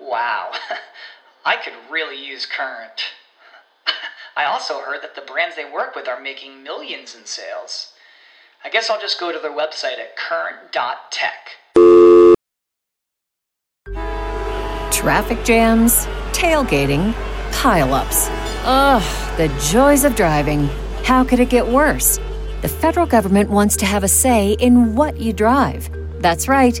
Wow, I could really use Current. I also heard that the brands they work with are making millions in sales. I guess I'll just go to their website at current.tech. Traffic jams, tailgating, pileups. Ugh, the joys of driving. How could it get worse? The federal government wants to have a say in what you drive. That's right.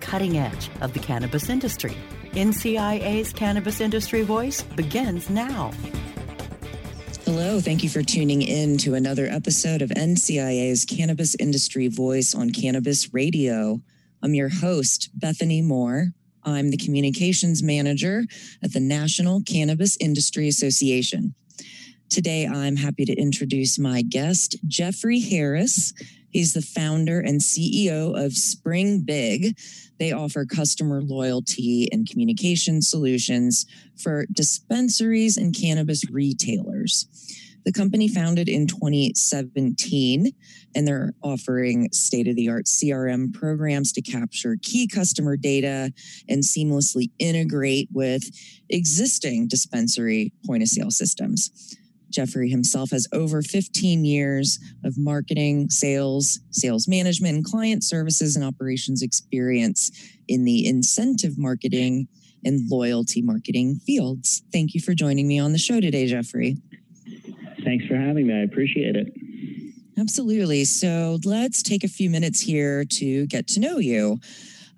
cutting edge of the cannabis industry. NCIA's Cannabis Industry Voice begins now. Hello, thank you for tuning in to another episode of NCIA's Cannabis Industry Voice on Cannabis Radio. I'm your host, Bethany Moore. I'm the communications manager at the National Cannabis Industry Association. Today, I'm happy to introduce my guest, Jeffrey Harris. He's the founder and CEO of Spring Big. They offer customer loyalty and communication solutions for dispensaries and cannabis retailers. The company founded in 2017, and they're offering state of the art CRM programs to capture key customer data and seamlessly integrate with existing dispensary point of sale systems. Jeffrey himself has over 15 years of marketing, sales, sales management, and client services and operations experience in the incentive marketing and loyalty marketing fields. Thank you for joining me on the show today, Jeffrey. Thanks for having me. I appreciate it. Absolutely. So let's take a few minutes here to get to know you.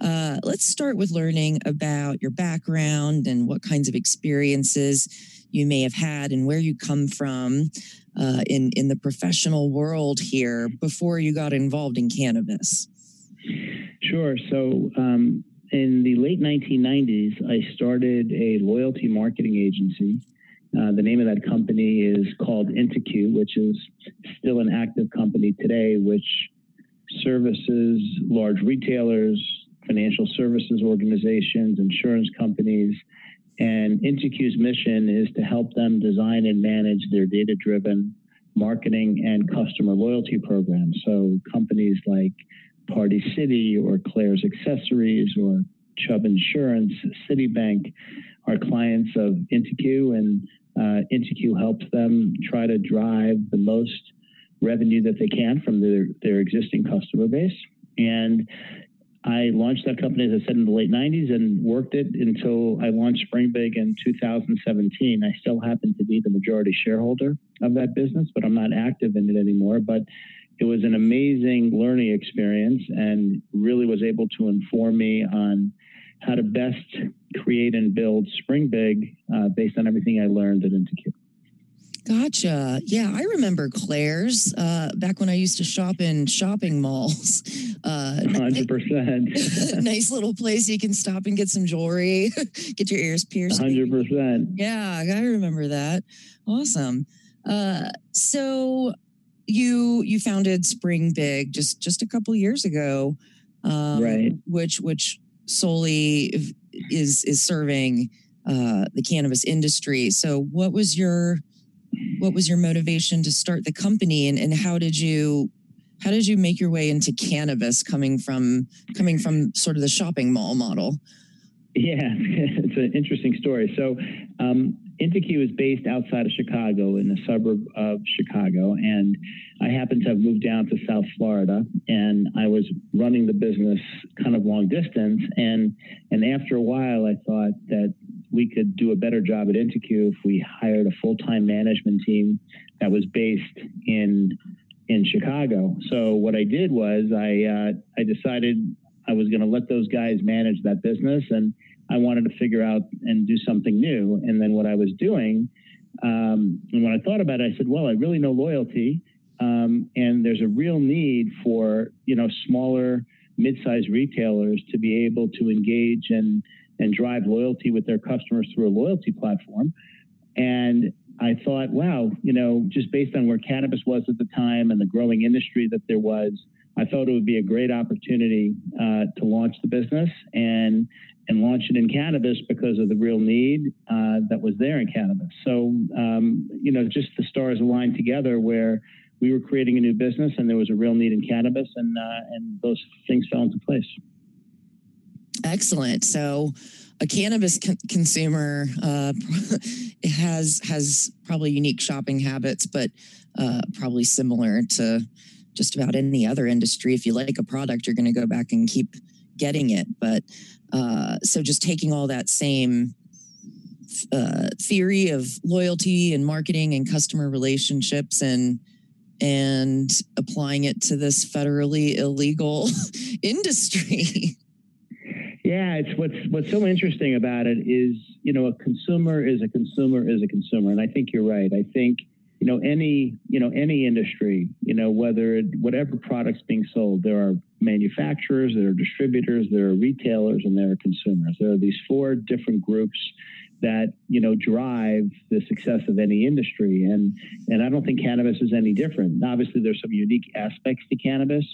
Uh, let's start with learning about your background and what kinds of experiences you may have had and where you come from uh, in in the professional world here before you got involved in cannabis. Sure. So. Um, in the late 1990s, I started a loyalty marketing agency. Uh, the name of that company is called IntiQ, which is still an active company today, which services large retailers, financial services organizations, insurance companies, and IntiQ's mission is to help them design and manage their data driven marketing and customer loyalty programs. So companies like Party City or Claire's Accessories or Chubb Insurance, Citibank are clients of IntiQ, and uh, IntiQ helps them try to drive the most revenue that they can from their, their existing customer base. And I launched that company, as I said, in the late 90s and worked it until I launched Springbig in 2017. I still happen to be the majority shareholder of that business, but I'm not active in it anymore. But it was an amazing learning experience and really was able to inform me on how to best create and build Springbig uh, based on everything I learned at IntiQ. Gotcha. Yeah, I remember Claire's uh, back when I used to shop in shopping malls. Uh, Hundred percent. Nice little place you can stop and get some jewelry, get your ears pierced. Hundred percent. Yeah, I remember that. Awesome. Uh, so you you founded Spring Big just just a couple years ago, um, right? Which which solely is is serving uh, the cannabis industry. So, what was your what was your motivation to start the company and, and how did you how did you make your way into cannabis coming from coming from sort of the shopping mall model? Yeah, it's an interesting story. So, um, IntiQ is based outside of Chicago in the suburb of Chicago. And I happened to have moved down to South Florida and I was running the business kind of long distance. And, and after a while, I thought that we could do a better job at IntiQ if we hired a full time management team that was based in in Chicago. So what I did was I uh, I decided I was going to let those guys manage that business, and I wanted to figure out and do something new. And then what I was doing, um, and when I thought about it, I said, well, I really know loyalty, um, and there's a real need for you know smaller, mid-sized retailers to be able to engage and and drive loyalty with their customers through a loyalty platform. And I thought, wow, you know, just based on where cannabis was at the time and the growing industry that there was, I thought it would be a great opportunity uh, to launch the business and and launch it in cannabis because of the real need uh, that was there in cannabis. So, um, you know, just the stars aligned together where we were creating a new business and there was a real need in cannabis, and uh, and those things fell into place. Excellent. So, a cannabis con- consumer uh, has has probably unique shopping habits, but uh, probably similar to just about any other industry. If you like a product, you're going to go back and keep getting it. But uh, so, just taking all that same uh, theory of loyalty and marketing and customer relationships and and applying it to this federally illegal industry. Yeah, it's what's what's so interesting about it is, you know, a consumer is a consumer is a consumer, and I think you're right. I think you know any you know any industry, you know whether it, whatever products being sold, there are manufacturers, there are distributors, there are retailers, and there are consumers. There are these four different groups that you know drive the success of any industry, and and I don't think cannabis is any different. Obviously, there's some unique aspects to cannabis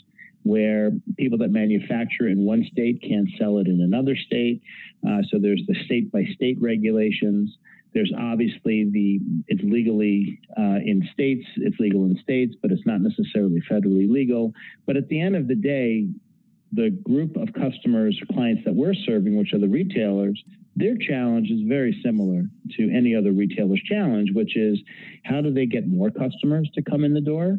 where people that manufacture in one state can't sell it in another state. Uh, so there's the state by state regulations. There's obviously the it's legally uh, in states, it's legal in states, but it's not necessarily federally legal. But at the end of the day, the group of customers or clients that we're serving, which are the retailers, their challenge is very similar to any other retailer's challenge, which is how do they get more customers to come in the door?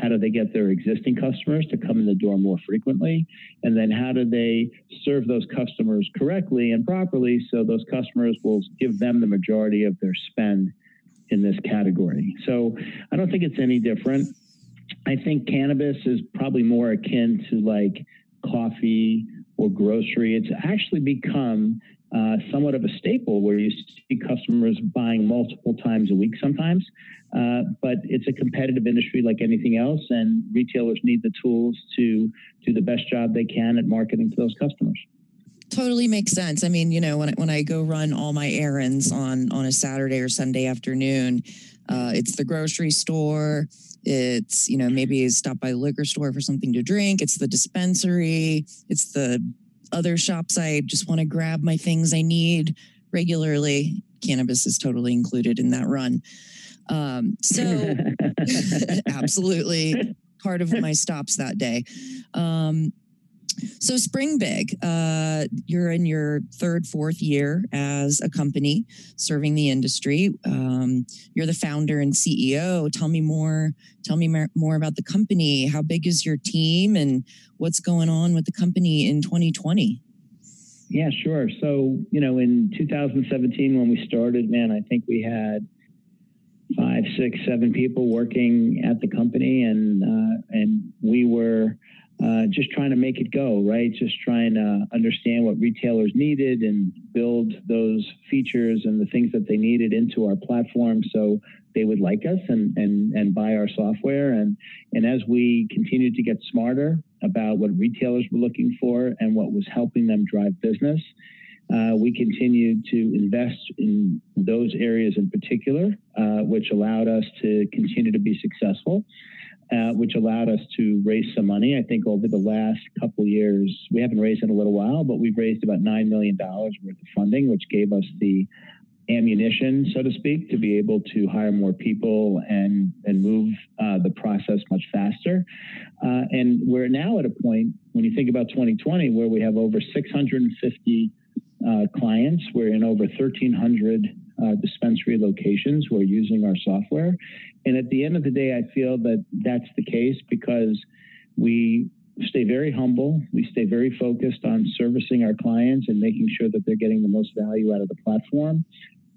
How do they get their existing customers to come in the door more frequently? And then how do they serve those customers correctly and properly so those customers will give them the majority of their spend in this category? So I don't think it's any different. I think cannabis is probably more akin to like coffee or grocery. It's actually become uh, somewhat of a staple where you see customers buying multiple times a week sometimes. Uh, but it's a competitive industry like anything else, and retailers need the tools to do the best job they can at marketing to those customers. Totally makes sense. I mean, you know, when when I go run all my errands on on a Saturday or Sunday afternoon, uh, it's the grocery store. It's you know maybe stop by the liquor store for something to drink. It's the dispensary. It's the other shops I just want to grab my things I need regularly. Cannabis is totally included in that run. Um, so, absolutely part of my stops that day. Um, so Spring Big, uh, you're in your third, fourth year as a company serving the industry. Um, you're the founder and CEO. Tell me more. Tell me more about the company. How big is your team, and what's going on with the company in 2020? Yeah, sure. So you know, in 2017 when we started, man, I think we had five, six, seven people working at the company, and uh, and we were uh, just trying to make it go, right? Just trying to understand what retailers needed and build those features and the things that they needed into our platform so they would like us and, and, and buy our software. And, and as we continued to get smarter about what retailers were looking for and what was helping them drive business, uh, we continued to invest in those areas in particular, uh, which allowed us to continue to be successful uh, which allowed us to raise some money. I think over the last couple years, we haven't raised in a little while, but we've raised about $9 million worth of funding, which gave us the ammunition, so to speak, to be able to hire more people and and move uh, the process much faster. Uh, and we're now at a point when you think about 2020 where we have over 650 uh, clients. We're in over 1,300 uh, dispensary locations who are using our software. And at the end of the day, I feel that that's the case because we stay very humble. We stay very focused on servicing our clients and making sure that they're getting the most value out of the platform.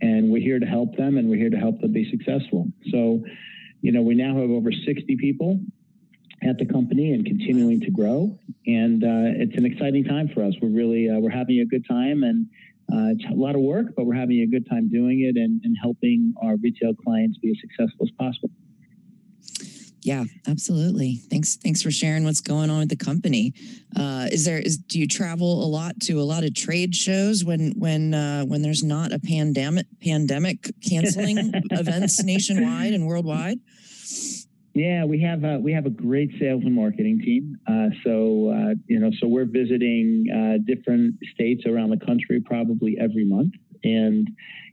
And we're here to help them and we're here to help them be successful. So, you know, we now have over 60 people at the company and continuing to grow. And uh, it's an exciting time for us. We're really, uh, we're having a good time and uh, it's a lot of work, but we're having a good time doing it and, and helping our retail clients be as successful as possible. Yeah, absolutely. Thanks. Thanks for sharing what's going on with the company. Uh, is there is do you travel a lot to a lot of trade shows when when uh, when there's not a pandemic pandemic canceling events nationwide and worldwide? Yeah, we have a, we have a great sales and marketing team. Uh, so uh, you know, so we're visiting uh, different states around the country probably every month, and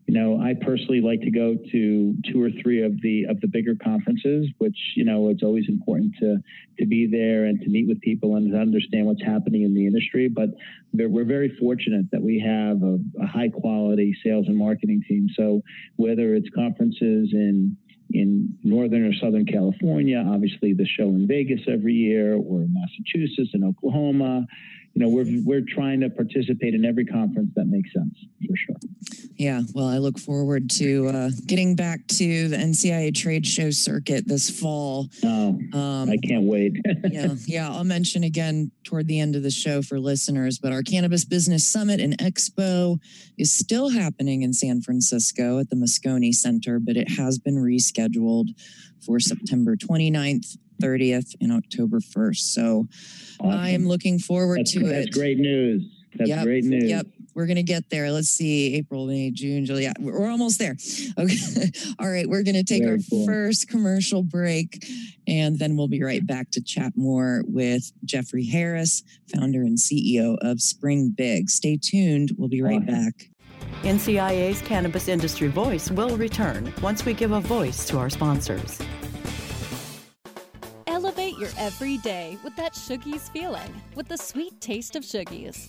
you know, I personally like to go to two or three of the of the bigger conferences, which you know it's always important to to be there and to meet with people and to understand what's happening in the industry. But we're very fortunate that we have a, a high quality sales and marketing team. So whether it's conferences in in Northern or Southern California, obviously the show in Vegas every year, or in Massachusetts and Oklahoma, you know, we're we're trying to participate in every conference that makes sense for sure. Yeah, well, I look forward to uh, getting back to the NCIA trade show circuit this fall. Oh, um, I can't wait. yeah, yeah. I'll mention again toward the end of the show for listeners, but our Cannabis Business Summit and Expo is still happening in San Francisco at the Moscone Center, but it has been rescheduled for September 29th 30th and October 1st. So awesome. I am looking forward that's, to that's it. That's great news. That's yep, great news. Yep. We're going to get there. Let's see, April, May, June, July. Yeah, we're almost there. Okay. All right. We're going to take Very our cool. first commercial break and then we'll be right back to chat more with Jeffrey Harris, founder and CEO of Spring Big. Stay tuned. We'll be right back. NCIA's Cannabis Industry Voice will return once we give a voice to our sponsors. Elevate your every day with that Shoogies feeling, with the sweet taste of Shoogies.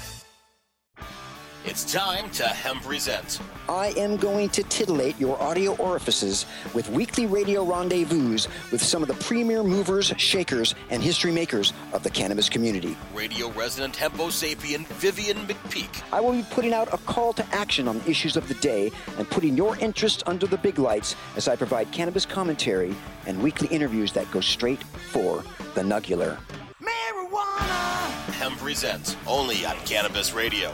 It's time to Hemp Present. I am going to titillate your audio orifices with weekly radio rendezvous with some of the premier movers, shakers, and history makers of the cannabis community. Radio resident Hempo sapien Vivian McPeak. I will be putting out a call to action on issues of the day and putting your interest under the big lights as I provide cannabis commentary and weekly interviews that go straight for the nugular. Marijuana! Hemp Presents, only on Cannabis Radio.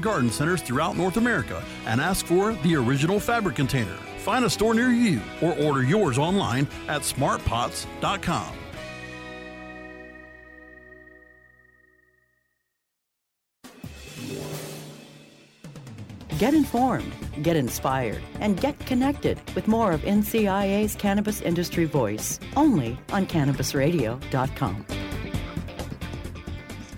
garden centers throughout North America and ask for the original fabric container. Find a store near you or order yours online at smartpots.com. Get informed, get inspired, and get connected with more of NCIA's Cannabis Industry Voice only on CannabisRadio.com.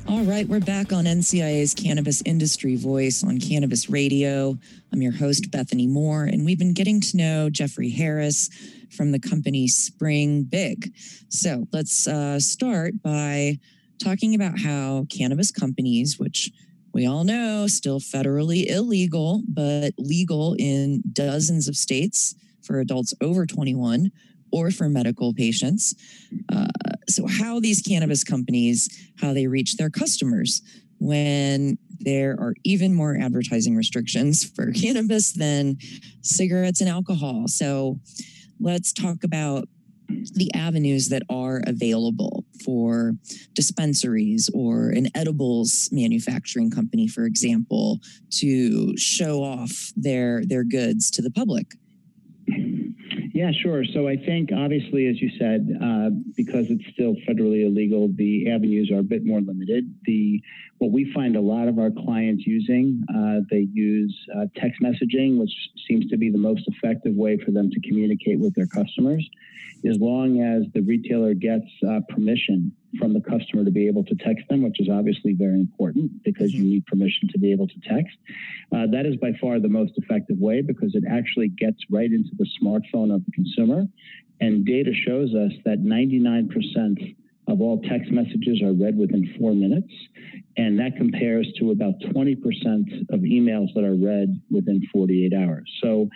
All right, we're back on NCIA's Cannabis Industry Voice on Cannabis Radio. I'm your host, Bethany Moore, and we've been getting to know Jeffrey Harris, from the company Spring Big. So let's uh, start by talking about how cannabis companies, which we all know still federally illegal, but legal in dozens of states for adults over 21 or for medical patients. Uh, so, how these cannabis companies, how they reach their customers when there are even more advertising restrictions for cannabis than cigarettes and alcohol. So, let's talk about the avenues that are available for dispensaries or an edibles manufacturing company for example to show off their their goods to the public yeah, sure. So I think, obviously, as you said, uh, because it's still federally illegal, the avenues are a bit more limited. The what we find a lot of our clients using, uh, they use uh, text messaging, which seems to be the most effective way for them to communicate with their customers, as long as the retailer gets uh, permission from the customer to be able to text them, which is obviously very important because you mm-hmm. need permission to be able to text. Uh, that is by far the most effective way because it actually gets right into the smartphone of the consumer. And data shows us that 99% of all text messages are read within four minutes, and that compares to about 20% of emails that are read within 48 hours. So,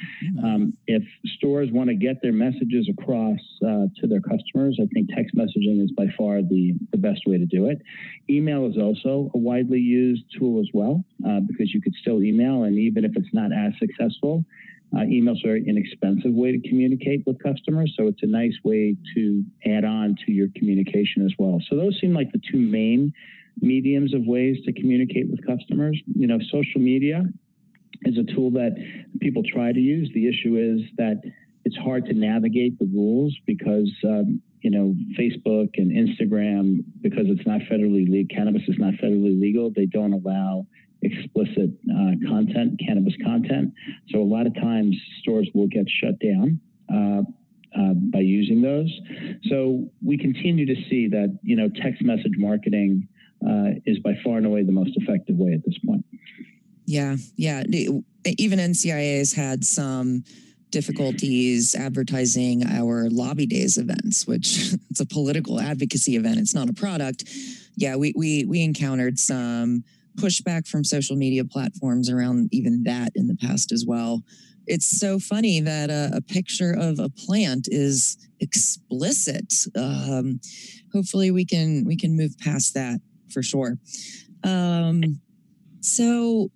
um, if stores want to get their messages across uh, to their customers, I think text messaging is by far the, the best way to do it. Email is also a widely used tool as well, uh, because you could still email, and even if it's not as successful, uh, email's a very inexpensive way to communicate with customers, so it's a nice way to add on to your communication as well. So those seem like the two main mediums of ways to communicate with customers. You know, social media is a tool that people try to use. The issue is that it's hard to navigate the rules because um, you know Facebook and Instagram because it's not federally legal. Cannabis is not federally legal. They don't allow explicit uh, content, cannabis content. So a lot of times stores will get shut down. Uh, uh, by using those, so we continue to see that you know text message marketing uh, is by far and away the most effective way at this point. Yeah, yeah. Even NCIA has had some difficulties advertising our lobby days events, which it's a political advocacy event. It's not a product. Yeah, we we we encountered some pushback from social media platforms around even that in the past as well. It's so funny that a, a picture of a plant is explicit. Um, hopefully, we can we can move past that for sure. Um, so,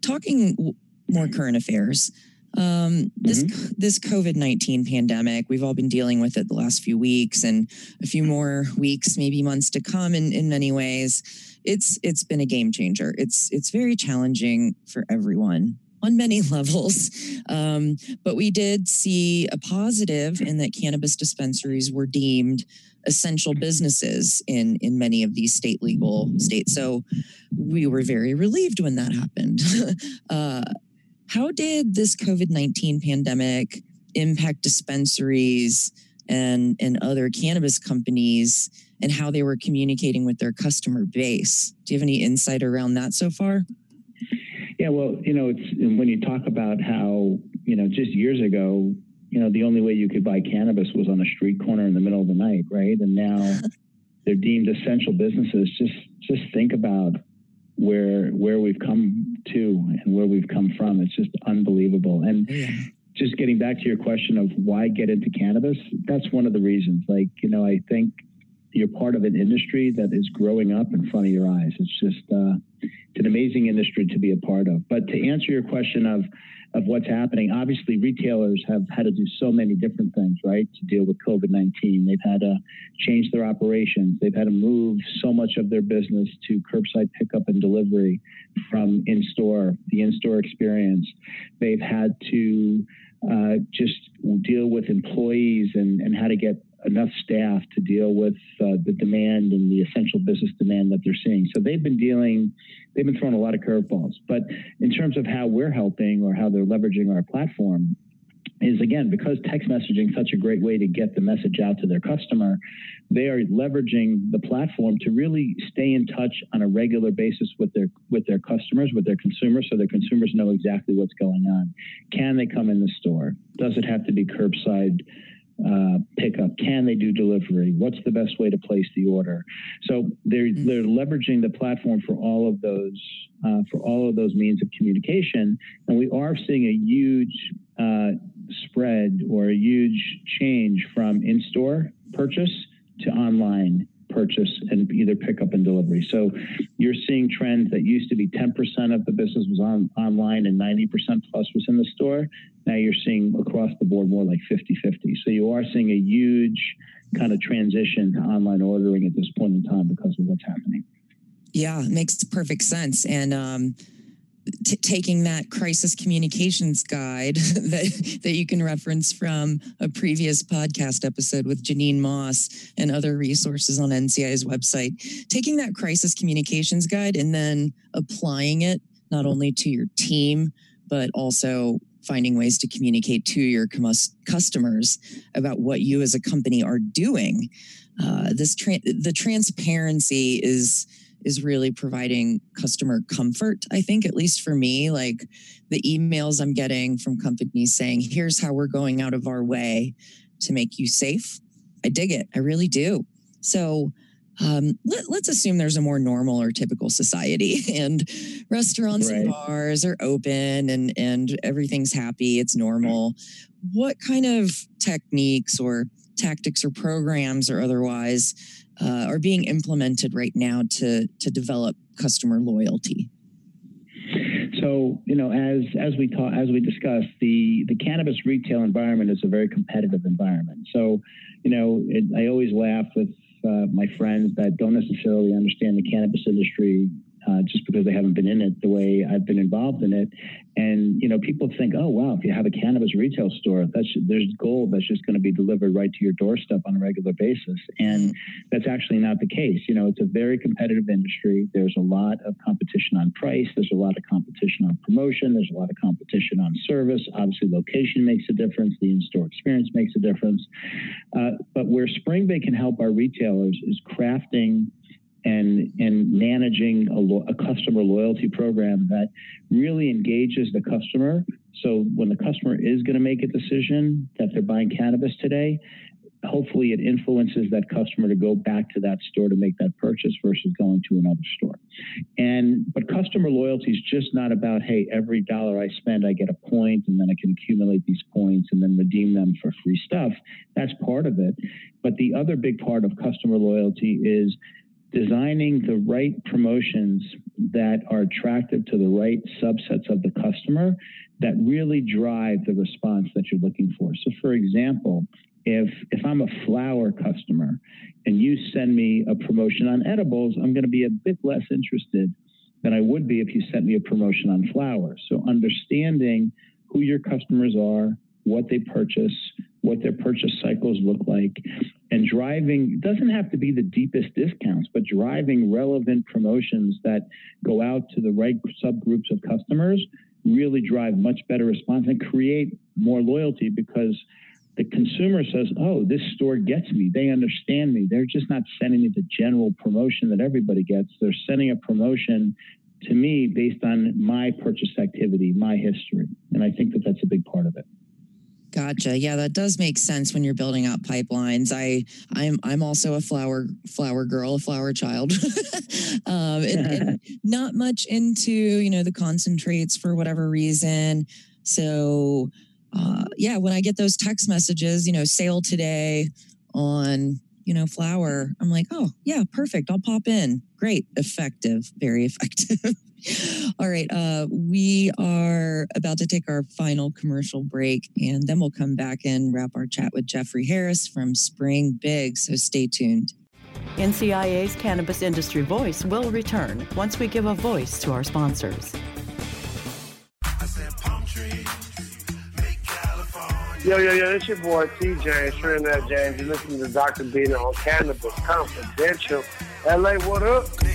talking more current affairs. Um, this mm-hmm. this COVID nineteen pandemic, we've all been dealing with it the last few weeks, and a few more weeks, maybe months to come. In in many ways, it's it's been a game changer. It's it's very challenging for everyone on many levels. Um, but we did see a positive in that cannabis dispensaries were deemed essential businesses in in many of these state legal states. So we were very relieved when that happened. uh, how did this COVID nineteen pandemic impact dispensaries and and other cannabis companies? And how they were communicating with their customer base. Do you have any insight around that so far? Yeah, well, you know, it's when you talk about how, you know, just years ago, you know, the only way you could buy cannabis was on a street corner in the middle of the night, right? And now they're deemed essential businesses. Just just think about where where we've come to and where we've come from. It's just unbelievable. And yeah. just getting back to your question of why get into cannabis, that's one of the reasons. Like, you know, I think you're part of an industry that is growing up in front of your eyes. It's just uh, it's an amazing industry to be a part of. But to answer your question of of what's happening, obviously retailers have had to do so many different things, right, to deal with COVID nineteen. They've had to change their operations. They've had to move so much of their business to curbside pickup and delivery from in store, the in store experience. They've had to uh, just deal with employees and, and how to get enough staff to deal with uh, the demand and the essential business demand that they're seeing. So they've been dealing, they've been throwing a lot of curveballs. But in terms of how we're helping or how they're leveraging our platform, is again because text messaging is such a great way to get the message out to their customer they are leveraging the platform to really stay in touch on a regular basis with their with their customers with their consumers so their consumers know exactly what's going on can they come in the store does it have to be curbside uh, pickup? Can they do delivery? What's the best way to place the order? So they're mm-hmm. they're leveraging the platform for all of those uh, for all of those means of communication, and we are seeing a huge uh, spread or a huge change from in-store purchase to online purchase and either pickup and delivery. So you're seeing trends that used to be 10% of the business was on online and 90% plus was in the store. Now you're seeing across the board more like 50 50. So you are seeing a huge kind of transition to online ordering at this point in time because of what's happening. Yeah, makes perfect sense. And, um, T- taking that crisis communications guide that, that you can reference from a previous podcast episode with Janine Moss and other resources on NCI's website, taking that crisis communications guide and then applying it not only to your team, but also finding ways to communicate to your customers about what you as a company are doing. Uh, this tra- the transparency is is really providing customer comfort. I think, at least for me, like the emails I'm getting from companies saying, here's how we're going out of our way to make you safe. I dig it. I really do. So, um, let, us assume there's a more normal or typical society and restaurants right. and bars are open and, and everything's happy. It's normal. What kind of techniques or tactics or programs or otherwise uh, are being implemented right now to to develop customer loyalty? So, you know, as as we talk, as we discussed, the the cannabis retail environment is a very competitive environment. So, you know, it, I always laugh with uh, my friends that don't necessarily understand the cannabis industry uh, just because they haven't been in it the way I've been involved in it. And you know, people think, oh wow, if you have a cannabis retail store, that's there's gold that's just going to be delivered right to your doorstep on a regular basis, and that's actually not the case. You know, it's a very competitive industry. There's a lot of competition on price. There's a lot of competition on promotion. There's a lot of competition on service. Obviously, location makes a difference. The in-store experience makes a difference. Uh, but where Spring Big can help our retailers is crafting and and managing a, lo- a, customer loyalty program that really engages the customer. So when the customer is going to make a decision that they're buying cannabis today, hopefully it influences that customer to go back to that store to make that purchase versus going to another store. And but customer loyalty is just not about hey every dollar I spend I get a point and then I can accumulate these points and then redeem them for free stuff. That's part of it. But the other big part of customer loyalty is designing the right promotions that are attractive to the right subsets of the customer that really drive the response that you're looking for. So, for example, if if I'm a flower customer and you send me a promotion on edibles, I'm going to be a bit less interested than I would be if you sent me a promotion on flowers. So, understanding who your customers are, what they purchase, what their purchase cycles look like, and driving doesn't have to be the deepest discounts, but driving relevant promotions that go out to the right subgroups of customers really drive much better response and create more loyalty because the consumer says, Oh, this store gets me. They understand me. They're just not sending me the general promotion that everybody gets. They're sending a promotion to me based on my purchase activity, my history. And I think that that's a big part of it. Gotcha. Yeah, that does make sense when you're building out pipelines. I I'm I'm also a flower flower girl, a flower child. um, and, and not much into you know the concentrates for whatever reason. So uh, yeah, when I get those text messages, you know, sale today on you know flower, I'm like, oh yeah, perfect. I'll pop in. Great, effective, very effective. All right. Uh, we are about to take our final commercial break, and then we'll come back and wrap our chat with Jeffrey Harris from Spring Big. So stay tuned. NCIA's Cannabis Industry Voice will return once we give a voice to our sponsors. Yo, yo, yo, it's your boy TJ, Trinidad James. You're listening to Dr. Bina on Cannabis Confidential. LA, what up?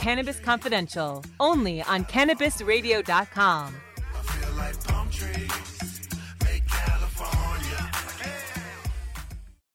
Cannabis Confidential, only on CannabisRadio.com.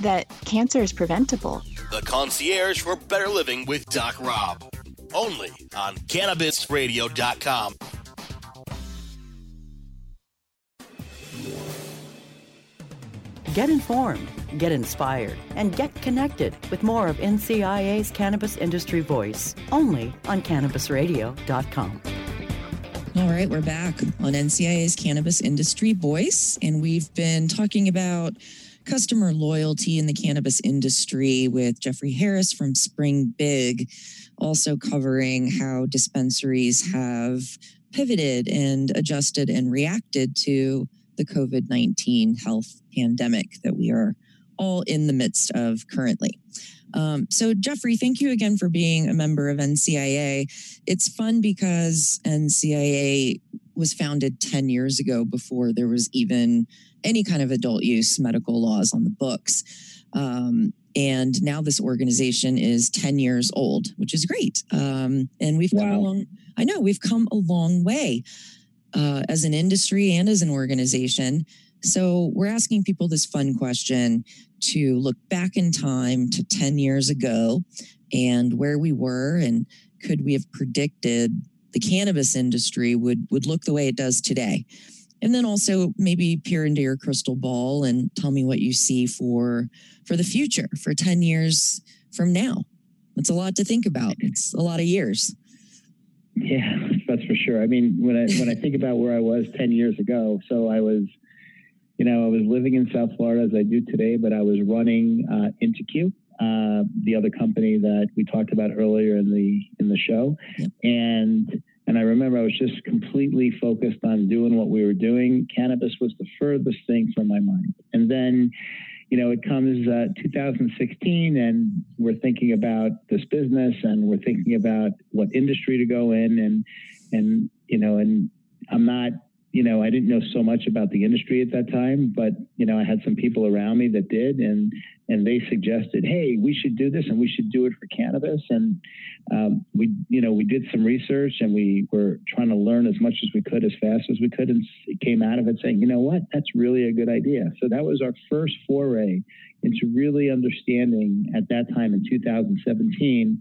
that cancer is preventable. The concierge for better living with Doc Rob. Only on CannabisRadio.com. Get informed, get inspired, and get connected with more of NCIA's Cannabis Industry Voice only on CannabisRadio.com. All right, we're back on NCIA's Cannabis Industry Voice, and we've been talking about customer loyalty in the cannabis industry with Jeffrey Harris from Spring Big, also covering how dispensaries have pivoted and adjusted and reacted to the COVID 19 health pandemic that we are all in the midst of currently. Um, so, Jeffrey, thank you again for being a member of NCIA. It's fun because NCIA was founded 10 years ago before there was even any kind of adult use medical laws on the books. Um, and now this organization is 10 years old, which is great. Um, and we've come along, I know we've come a long way uh, as an industry and as an organization. So we're asking people this fun question to look back in time to 10 years ago and where we were and could we have predicted the cannabis industry would would look the way it does today and then also maybe peer into your crystal ball and tell me what you see for for the future for 10 years from now. It's a lot to think about. It's a lot of years. Yeah that's for sure. I mean when i when i think about where i was 10 years ago so i was you know i was living in south florida as i do today but i was running uh, IntiQ uh, the other company that we talked about earlier in the in the show, and and I remember I was just completely focused on doing what we were doing. Cannabis was the furthest thing from my mind, and then. You know, it comes uh, 2016, and we're thinking about this business, and we're thinking about what industry to go in, and and you know, and I'm not you know, I didn't know so much about the industry at that time, but you know, I had some people around me that did, and and they suggested, hey, we should do this, and we should do it for cannabis. And um, we, you know, we did some research, and we were trying to learn as much as we could, as fast as we could, and came out of it saying, you know what, that's really a good idea. So that was our first foray into really understanding at that time in 2017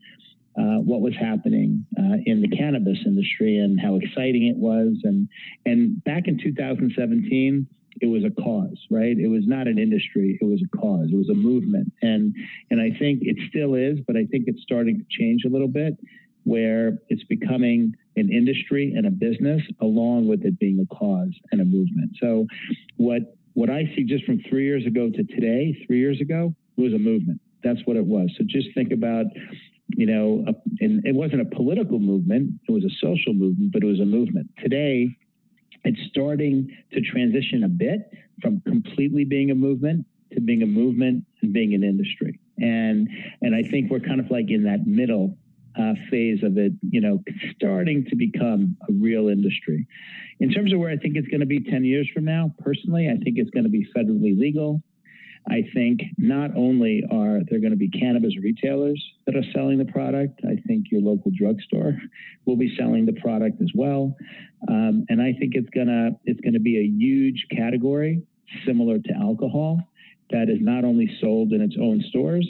uh, what was happening uh, in the cannabis industry and how exciting it was. And and back in 2017, it was a cause, right? It was not an industry; it was a cause. It was a movement, and and I think it still is, but I think it's starting to change a little bit, where it's becoming an industry and a business, along with it being a cause and a movement. So, what what I see just from three years ago to today, three years ago, was a movement. That's what it was. So just think about you know, a, and it wasn't a political movement, it was a social movement, but it was a movement. Today, it's starting to transition a bit from completely being a movement to being a movement and being an industry. And and I think we're kind of like in that middle uh, phase of it, you know, starting to become a real industry. In terms of where I think it's going to be 10 years from now, personally, I think it's going to be federally legal. I think not only are there going to be cannabis retailers that are selling the product, I think your local drugstore will be selling the product as well, um, and I think it's gonna it's gonna be a huge category similar to alcohol that is not only sold in its own stores,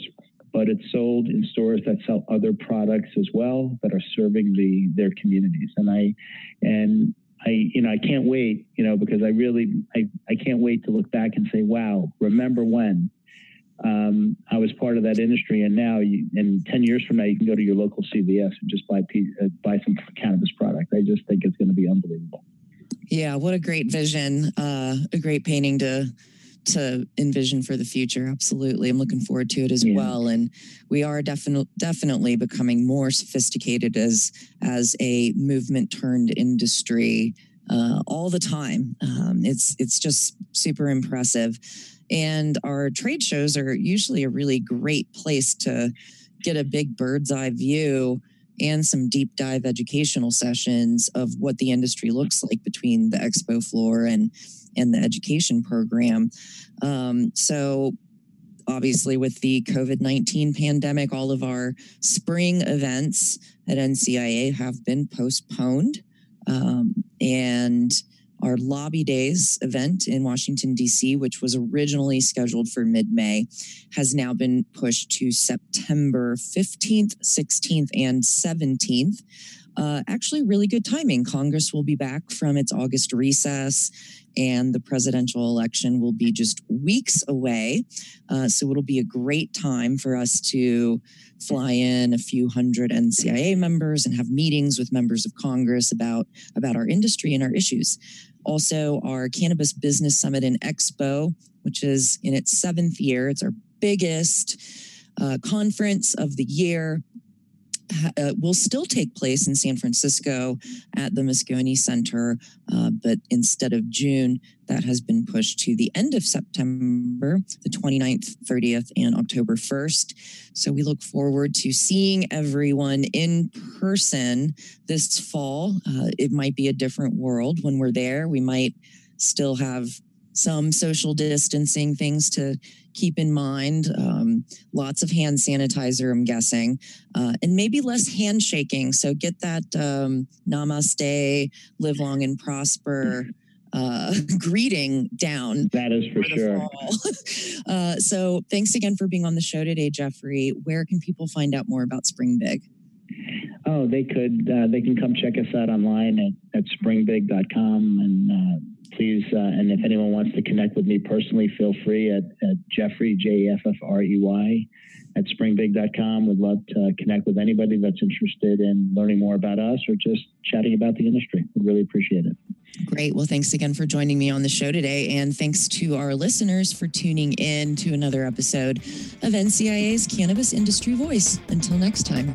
but it's sold in stores that sell other products as well that are serving the their communities. And I and I, you know, I can't wait, you know, because I really, I, I can't wait to look back and say, wow, remember when um, I was part of that industry, and now, you, and ten years from now, you can go to your local CVS and just buy uh, buy some cannabis product. I just think it's going to be unbelievable. Yeah, what a great vision, uh, a great painting to to envision for the future. Absolutely. I'm looking forward to it as yeah. well. And we are definitely definitely becoming more sophisticated as as a movement turned industry uh, all the time. Um, it's it's just super impressive. And our trade shows are usually a really great place to get a big bird's eye view and some deep dive educational sessions of what the industry looks like between the expo floor and and the education program. Um, so obviously with the COVID-19 pandemic, all of our spring events at NCIA have been postponed. Um, and our lobby days event in Washington, D.C., which was originally scheduled for mid May, has now been pushed to September 15th, 16th, and 17th. Uh, actually, really good timing. Congress will be back from its August recess and the presidential election will be just weeks away. Uh, so it'll be a great time for us to fly in a few hundred NCIA members and have meetings with members of Congress about, about our industry and our issues. Also, our Cannabis Business Summit and Expo, which is in its seventh year. It's our biggest uh, conference of the year uh, will still take place in San Francisco at the Moscone Center, uh, but instead of June, that has been pushed to the end of September, the 29th, 30th, and October 1st. So we look forward to seeing everyone in person this fall. Uh, it might be a different world when we're there. We might still have some social distancing things to keep in mind. Um, lots of hand sanitizer, I'm guessing, uh, and maybe less handshaking. So get that um, namaste, live long and prosper. Uh, greeting down. That is for, sure. uh, so, thanks again for being on the show today, Jeffrey. Where can people find out more about Spring Big? Oh, they could. Uh, they can come check us out online at, at springbig.com and uh, please, uh, and if anyone wants to connect with me personally, feel free at, at Jeffrey, J E F F R E Y, at springbig.com. Would love to connect with anybody that's interested in learning more about us or just chatting about the industry. Would really appreciate it. Great. Well, thanks again for joining me on the show today. And thanks to our listeners for tuning in to another episode of NCIA's Cannabis Industry Voice. Until next time.